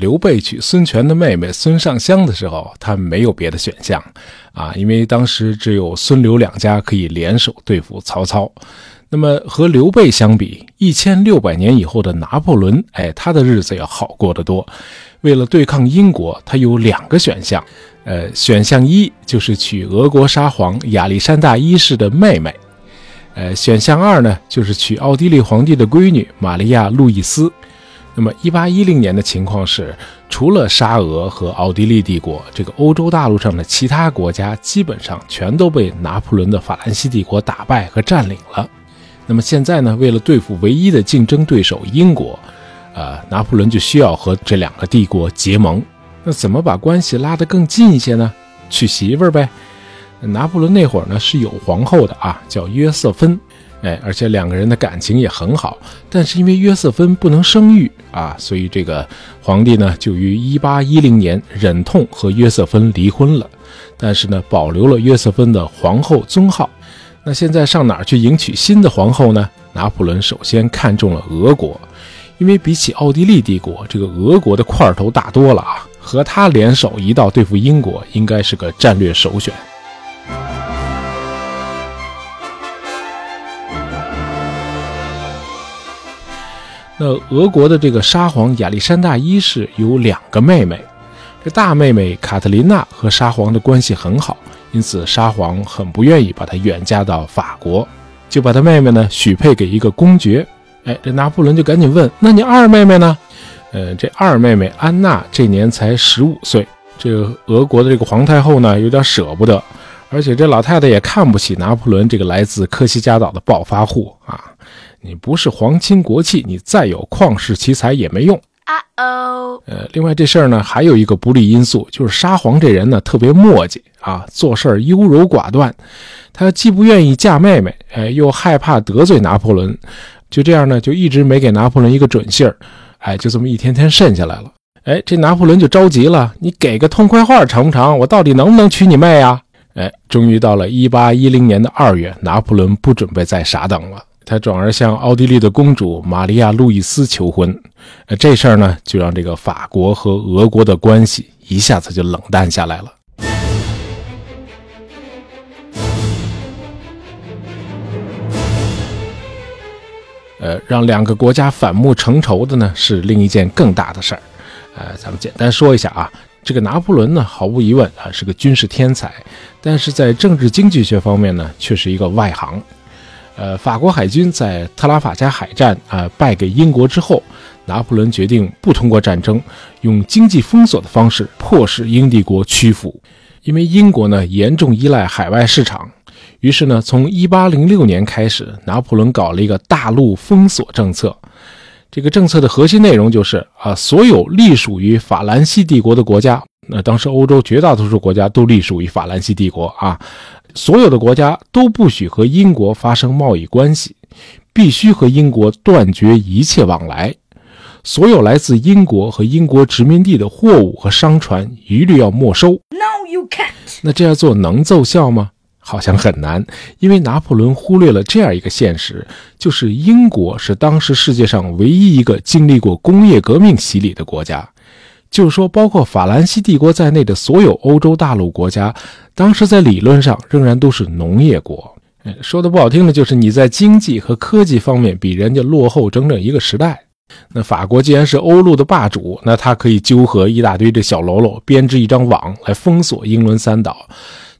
刘备娶孙权的妹妹孙尚香的时候，他没有别的选项啊，因为当时只有孙刘两家可以联手对付曹操。那么和刘备相比，一千六百年以后的拿破仑，哎，他的日子要好过得多。为了对抗英国，他有两个选项，呃，选项一就是娶俄国沙皇亚历山大一世的妹妹，呃，选项二呢就是娶奥地利皇帝的闺女玛利亚·路易斯。那么，一八一零年的情况是，除了沙俄和奥地利帝国，这个欧洲大陆上的其他国家基本上全都被拿破仑的法兰西帝国打败和占领了。那么现在呢？为了对付唯一的竞争对手英国，呃，拿破仑就需要和这两个帝国结盟。那怎么把关系拉得更近一些呢？娶媳妇儿呗。拿破仑那会儿呢是有皇后的啊，叫约瑟芬，哎，而且两个人的感情也很好。但是因为约瑟芬不能生育啊，所以这个皇帝呢就于1810年忍痛和约瑟芬离婚了。但是呢，保留了约瑟芬的皇后尊号。那现在上哪儿去迎娶新的皇后呢？拿破仑首先看中了俄国，因为比起奥地利帝国，这个俄国的块头大多了啊，和他联手一道对付英国，应该是个战略首选。那俄国的这个沙皇亚历山大一世有两个妹妹，这大妹妹卡特琳娜和沙皇的关系很好。因此，沙皇很不愿意把她远嫁到法国，就把他妹妹呢许配给一个公爵。哎，这拿破仑就赶紧问：“那你二妹妹呢？”呃，这二妹妹安娜这年才十五岁。这个俄国的这个皇太后呢，有点舍不得，而且这老太太也看不起拿破仑这个来自科西嘉岛的暴发户啊！你不是皇亲国戚，你再有旷世奇才也没用。啊哦。呃，另外这事儿呢，还有一个不利因素，就是沙皇这人呢特别磨叽。啊，做事儿优柔寡断，他既不愿意嫁妹妹，哎，又害怕得罪拿破仑，就这样呢，就一直没给拿破仑一个准信儿，哎，就这么一天天渗下来了。哎，这拿破仑就着急了，你给个痛快话成不成？我到底能不能娶你妹啊？哎，终于到了一八一零年的二月，拿破仑不准备再傻等了，他转而向奥地利的公主玛利亚·路易斯求婚。呃，这事儿呢，就让这个法国和俄国的关系一下子就冷淡下来了。呃，让两个国家反目成仇的呢，是另一件更大的事儿。呃，咱们简单说一下啊，这个拿破仑呢，毫无疑问啊是个军事天才，但是在政治经济学方面呢，却是一个外行。呃，法国海军在特拉法加海战啊败给英国之后，拿破仑决定不通过战争，用经济封锁的方式迫使英帝国屈服，因为英国呢严重依赖海外市场。于是呢，从一八零六年开始，拿破仑搞了一个大陆封锁政策。这个政策的核心内容就是啊，所有隶属于法兰西帝国的国家，那当时欧洲绝大多数国家都隶属于法兰西帝国啊，所有的国家都不许和英国发生贸易关系，必须和英国断绝一切往来。所有来自英国和英国殖民地的货物和商船一律要没收。No, you can't。那这样做能奏效吗？好像很难，因为拿破仑忽略了这样一个现实，就是英国是当时世界上唯一一个经历过工业革命洗礼的国家。就是说，包括法兰西帝国在内的所有欧洲大陆国家，当时在理论上仍然都是农业国。说的不好听的，就是你在经济和科技方面比人家落后整整一个时代。那法国既然是欧陆的霸主，那他可以纠合一大堆的小喽啰，编织一张网来封锁英伦三岛。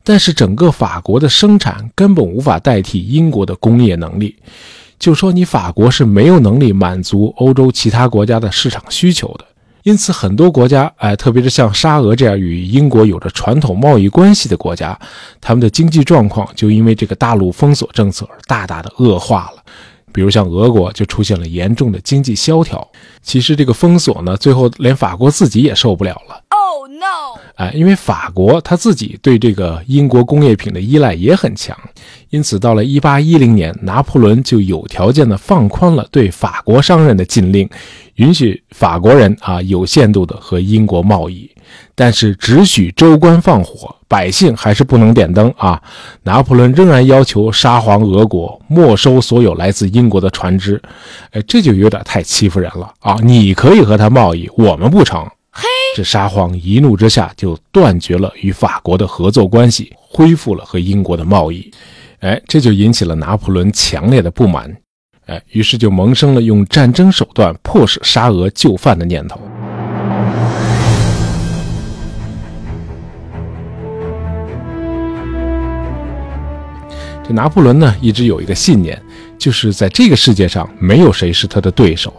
但是整个法国的生产根本无法代替英国的工业能力，就说你法国是没有能力满足欧洲其他国家的市场需求的。因此，很多国家，哎，特别是像沙俄这样与英国有着传统贸易关系的国家，他们的经济状况就因为这个大陆封锁政策而大大的恶化了。比如像俄国就出现了严重的经济萧条。其实这个封锁呢，最后连法国自己也受不了了。Oh no！哎，因为法国他自己对这个英国工业品的依赖也很强，因此到了一八一零年，拿破仑就有条件的放宽了对法国商人的禁令，允许法国人啊有限度的和英国贸易，但是只许州官放火，百姓还是不能点灯啊。拿破仑仍然要求沙皇俄国没收所有来自英国的船只，哎，这就有点太欺负人了啊！你可以和他贸易，我们不成。嘿这沙皇一怒之下就断绝了与法国的合作关系，恢复了和英国的贸易。哎，这就引起了拿破仑强烈的不满。哎，于是就萌生了用战争手段迫使沙俄就范的念头。这拿破仑呢，一直有一个信念，就是在这个世界上没有谁是他的对手。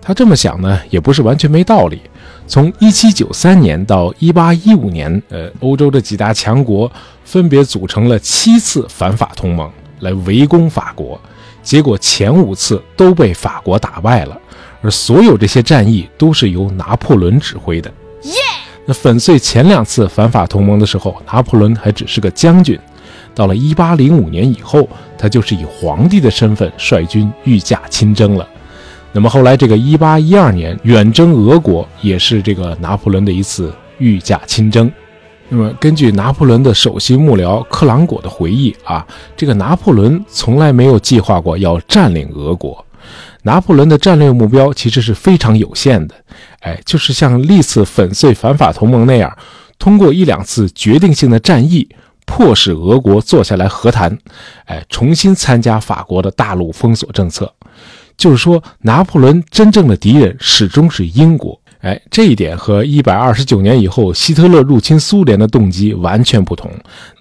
他这么想呢，也不是完全没道理。从1793年到1815年，呃，欧洲的几大强国分别组成了七次反法同盟来围攻法国，结果前五次都被法国打败了，而所有这些战役都是由拿破仑指挥的。耶！那粉碎前两次反法同盟的时候，拿破仑还只是个将军。到了1805年以后，他就是以皇帝的身份率军御驾亲征了。那么后来，这个一八一二年远征俄国，也是这个拿破仑的一次御驾亲征。那么根据拿破仑的首席幕僚克朗果的回忆啊，这个拿破仑从来没有计划过要占领俄国。拿破仑的战略目标其实是非常有限的，哎，就是像历次粉碎反法同盟那样，通过一两次决定性的战役，迫使俄国坐下来和谈，哎，重新参加法国的大陆封锁政策。就是说，拿破仑真正的敌人始终是英国。哎，这一点和一百二十九年以后希特勒入侵苏联的动机完全不同。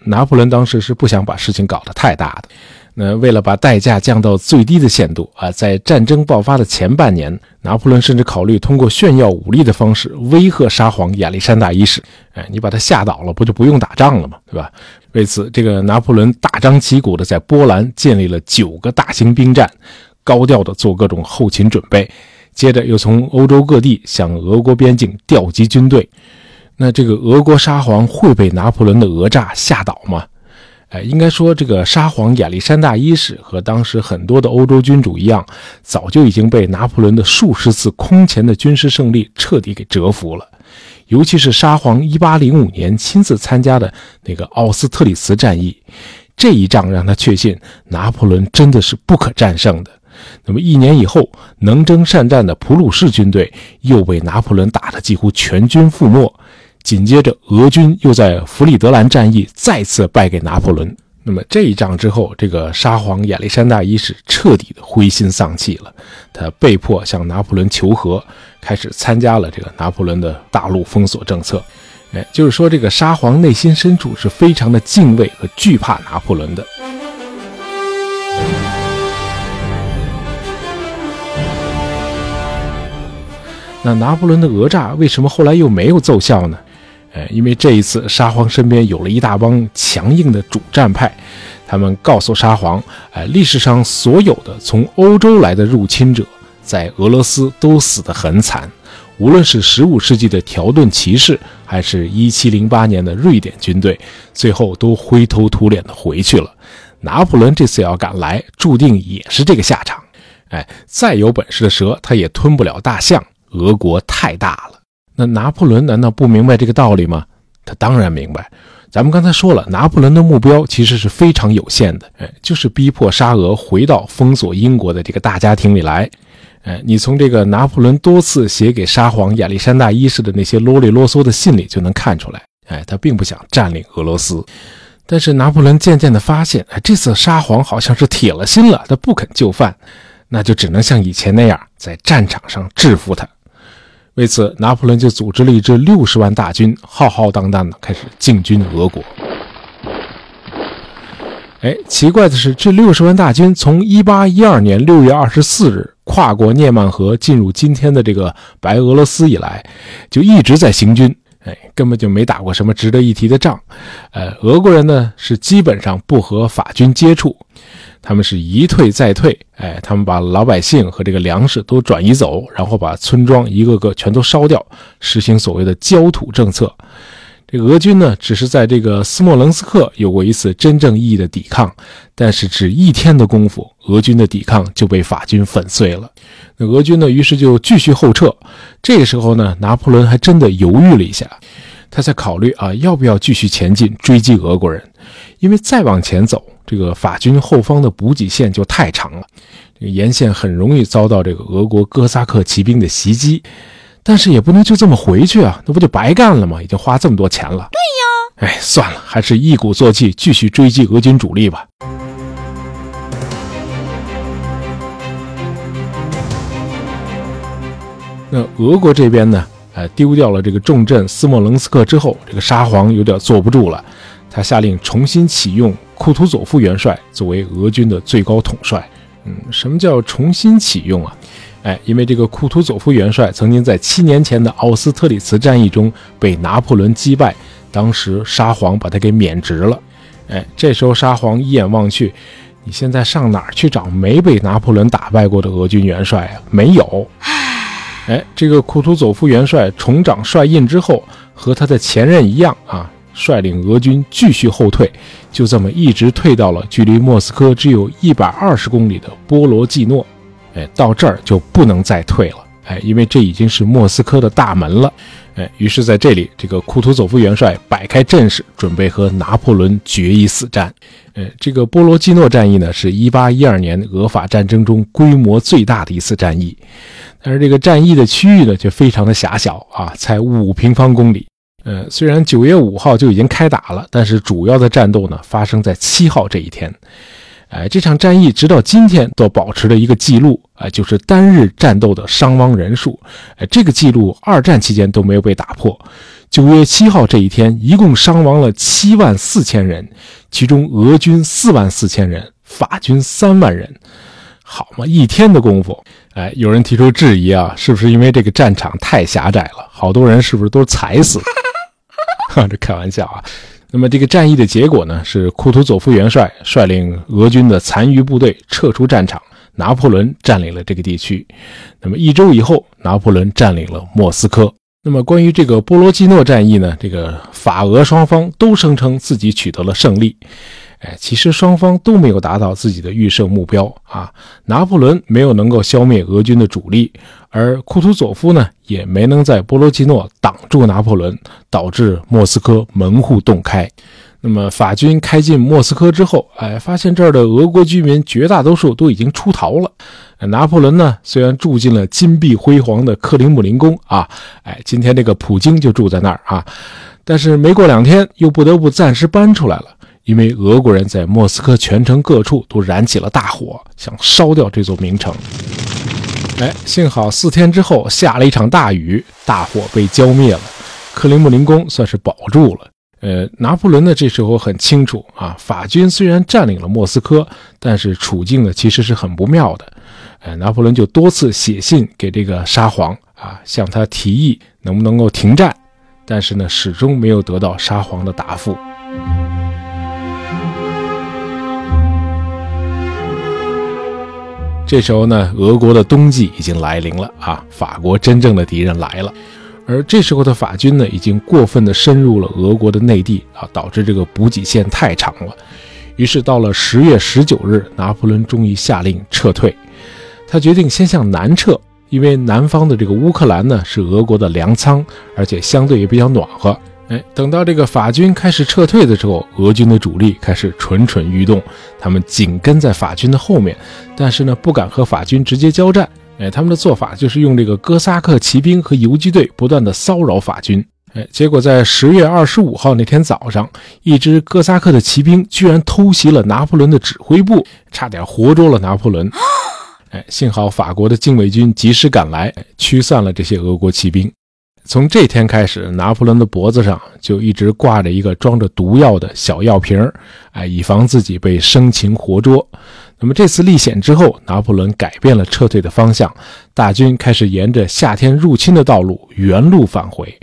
拿破仑当时是不想把事情搞得太大的。那为了把代价降到最低的限度啊，在战争爆发的前半年，拿破仑甚至考虑通过炫耀武力的方式威吓沙皇亚历山大一世。哎，你把他吓倒了，不就不用打仗了吗？对吧？为此，这个拿破仑大张旗鼓地在波兰建立了九个大型兵站。高调的做各种后勤准备，接着又从欧洲各地向俄国边境调集军队。那这个俄国沙皇会被拿破仑的讹诈吓倒吗？哎，应该说，这个沙皇亚历山大一世和当时很多的欧洲君主一样，早就已经被拿破仑的数十次空前的军事胜利彻底给折服了。尤其是沙皇1805年亲自参加的那个奥斯特里茨战役，这一仗让他确信拿破仑真的是不可战胜的。那么一年以后，能征善战的普鲁士军队又被拿破仑打得几乎全军覆没。紧接着，俄军又在弗里德兰战役再次败给拿破仑。那么这一仗之后，这个沙皇亚历山大一世彻底的灰心丧气了，他被迫向拿破仑求和，开始参加了这个拿破仑的大陆封锁政策。哎，就是说，这个沙皇内心深处是非常的敬畏和惧怕拿破仑的。那拿破仑的讹诈为什么后来又没有奏效呢？呃，因为这一次沙皇身边有了一大帮强硬的主战派，他们告诉沙皇，哎，历史上所有的从欧洲来的入侵者，在俄罗斯都死得很惨，无论是15世纪的条顿骑士，还是一七零八年的瑞典军队，最后都灰头土脸的回去了。拿破仑这次要敢来，注定也是这个下场。哎，再有本事的蛇，他也吞不了大象。俄国太大了，那拿破仑难道不明白这个道理吗？他当然明白。咱们刚才说了，拿破仑的目标其实是非常有限的，哎，就是逼迫沙俄回到封锁英国的这个大家庭里来。哎，你从这个拿破仑多次写给沙皇亚历山大一世的那些啰里啰嗦的信里就能看出来，哎，他并不想占领俄罗斯。但是拿破仑渐渐地发现，哎，这次沙皇好像是铁了心了，他不肯就范，那就只能像以前那样在战场上制服他。为此，拿破仑就组织了一支六十万大军，浩浩荡荡地开始进军俄国。哎，奇怪的是，这六十万大军从一八一二年六月二十四日跨过涅曼河进入今天的这个白俄罗斯以来，就一直在行军。哎，根本就没打过什么值得一提的仗。呃，俄国人呢是基本上不和法军接触。他们是一退再退，哎，他们把老百姓和这个粮食都转移走，然后把村庄一个个全都烧掉，实行所谓的焦土政策。这俄军呢，只是在这个斯莫棱斯克有过一次真正意义的抵抗，但是只一天的功夫，俄军的抵抗就被法军粉碎了。那俄军呢，于是就继续后撤。这个时候呢，拿破仑还真的犹豫了一下，他在考虑啊，要不要继续前进追击俄国人，因为再往前走。这个法军后方的补给线就太长了，这个沿线很容易遭到这个俄国哥萨克骑兵的袭击。但是也不能就这么回去啊，那不就白干了吗？已经花这么多钱了。对呀，哎，算了，还是一鼓作气，继续追击俄军主力吧。那俄国这边呢？呃，丢掉了这个重镇斯莫棱斯克之后，这个沙皇有点坐不住了，他下令重新启用库图佐夫元帅作为俄军的最高统帅。嗯，什么叫重新启用啊？哎，因为这个库图佐夫元帅曾经在七年前的奥斯特里茨战役中被拿破仑击败，当时沙皇把他给免职了。哎，这时候沙皇一眼望去，你现在上哪儿去找没被拿破仑打败过的俄军元帅啊？没有。哎，这个库图佐夫元帅重掌帅印之后，和他的前任一样啊，率领俄军继续后退，就这么一直退到了距离莫斯科只有一百二十公里的波罗季诺。哎，到这儿就不能再退了。哎，因为这已经是莫斯科的大门了。哎，于是在这里，这个库图佐夫元帅摆开阵势，准备和拿破仑决一死战。呃，这个波罗季诺战役呢，是一八一二年俄法战争中规模最大的一次战役。但是这个战役的区域呢，却非常的狭小啊，才五平方公里。呃，虽然九月五号就已经开打了，但是主要的战斗呢，发生在七号这一天。哎，这场战役直到今天都保持着一个记录，啊，就是单日战斗的伤亡人数。哎，这个记录二战期间都没有被打破。九月七号这一天，一共伤亡了七万四千人，其中俄军四万四千人，法军三万人。好嘛，一天的功夫。哎，有人提出质疑啊，是不是因为这个战场太狭窄了？好多人是不是都踩死？哈，这开玩笑啊。那么这个战役的结果呢，是库图佐夫元帅率领俄军的残余部队撤出战场，拿破仑占领了这个地区。那么一周以后，拿破仑占领了莫斯科。那么关于这个波罗季诺战役呢，这个法俄双方都声称自己取得了胜利。哎，其实双方都没有达到自己的预设目标啊。拿破仑没有能够消灭俄军的主力，而库图佐夫呢，也没能在波罗季诺挡住拿破仑，导致莫斯科门户洞开。那么法军开进莫斯科之后，哎，发现这儿的俄国居民绝大多数都已经出逃了。拿破仑呢，虽然住进了金碧辉煌的克林姆林宫啊，哎，今天这个普京就住在那儿啊，但是没过两天，又不得不暂时搬出来了。因为俄国人在莫斯科全城各处都燃起了大火，想烧掉这座名城。哎，幸好四天之后下了一场大雨，大火被浇灭了，克林姆林宫算是保住了。呃，拿破仑呢这时候很清楚啊，法军虽然占领了莫斯科，但是处境呢其实是很不妙的。呃，拿破仑就多次写信给这个沙皇啊，向他提议能不能够停战，但是呢始终没有得到沙皇的答复。这时候呢，俄国的冬季已经来临了啊，法国真正的敌人来了。而这时候的法军呢，已经过分的深入了俄国的内地啊，导致这个补给线太长了。于是到了十月十九日，拿破仑终于下令撤退。他决定先向南撤，因为南方的这个乌克兰呢是俄国的粮仓，而且相对也比较暖和。哎，等到这个法军开始撤退的时候，俄军的主力开始蠢蠢欲动，他们紧跟在法军的后面，但是呢，不敢和法军直接交战。哎，他们的做法就是用这个哥萨克骑兵和游击队不断的骚扰法军。哎，结果在十月二十五号那天早上，一支哥萨克的骑兵居然偷袭了拿破仑的指挥部，差点活捉了拿破仑。哎，幸好法国的禁卫军及时赶来，驱散了这些俄国骑兵。从这天开始，拿破仑的脖子上就一直挂着一个装着毒药的小药瓶儿，哎，以防自己被生擒活捉。那么这次历险之后，拿破仑改变了撤退的方向，大军开始沿着夏天入侵的道路原路返回。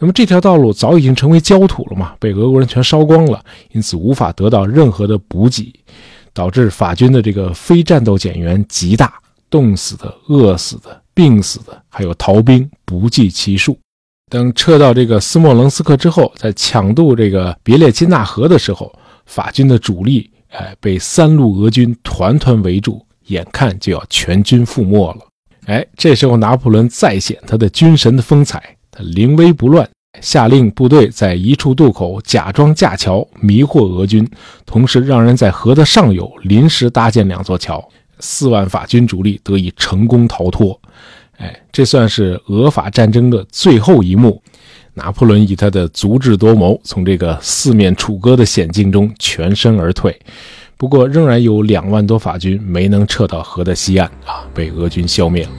那么这条道路早已经成为焦土了嘛，被俄国人全烧光了，因此无法得到任何的补给，导致法军的这个非战斗减员极大，冻死的、饿死的。病死的还有逃兵不计其数。等撤到这个斯莫棱斯克之后，在抢渡这个别列金纳河的时候，法军的主力哎被三路俄军团团围住，眼看就要全军覆没了。哎，这时候拿破仑再显他的军神的风采，他临危不乱，下令部队在一处渡口假装架桥，迷惑俄军，同时让人在河的上游临时搭建两座桥。四万法军主力得以成功逃脱，哎，这算是俄法战争的最后一幕。拿破仑以他的足智多谋，从这个四面楚歌的险境中全身而退。不过，仍然有两万多法军没能撤到河的西岸啊，被俄军消灭了。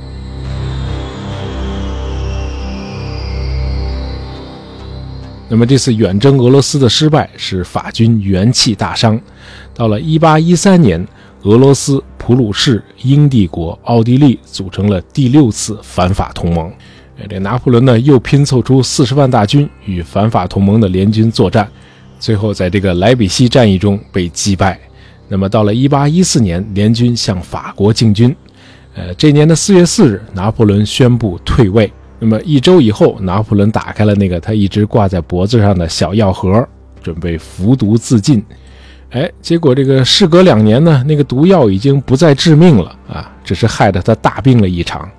那么，这次远征俄罗斯的失败使法军元气大伤。到了1813年，俄罗斯、普鲁士、英帝国、奥地利组成了第六次反法同盟。这拿破仑呢，又拼凑出四十万大军与反法同盟的联军作战，最后在这个莱比锡战役中被击败。那么到了1814年，联军向法国进军。呃，这年的4月4日，拿破仑宣布退位。那么一周以后，拿破仑打开了那个他一直挂在脖子上的小药盒，准备服毒自尽。哎，结果这个事隔两年呢，那个毒药已经不再致命了啊，只是害得他大病了一场。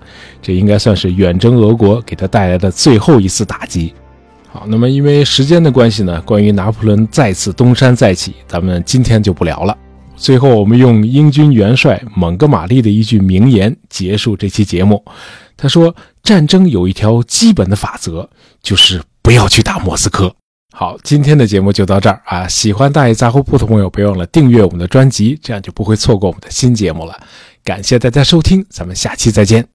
这应该算是远征俄国给他带来的最后一次打击。好，那么因为时间的关系呢，关于拿破仑再次东山再起，咱们今天就不聊了。最后，我们用英军元帅蒙哥马利的一句名言结束这期节目。他说：“战争有一条基本的法则，就是不要去打莫斯科。”好，今天的节目就到这儿啊！喜欢大爷杂货铺的朋友，别忘了订阅我们的专辑，这样就不会错过我们的新节目了。感谢大家收听，咱们下期再见。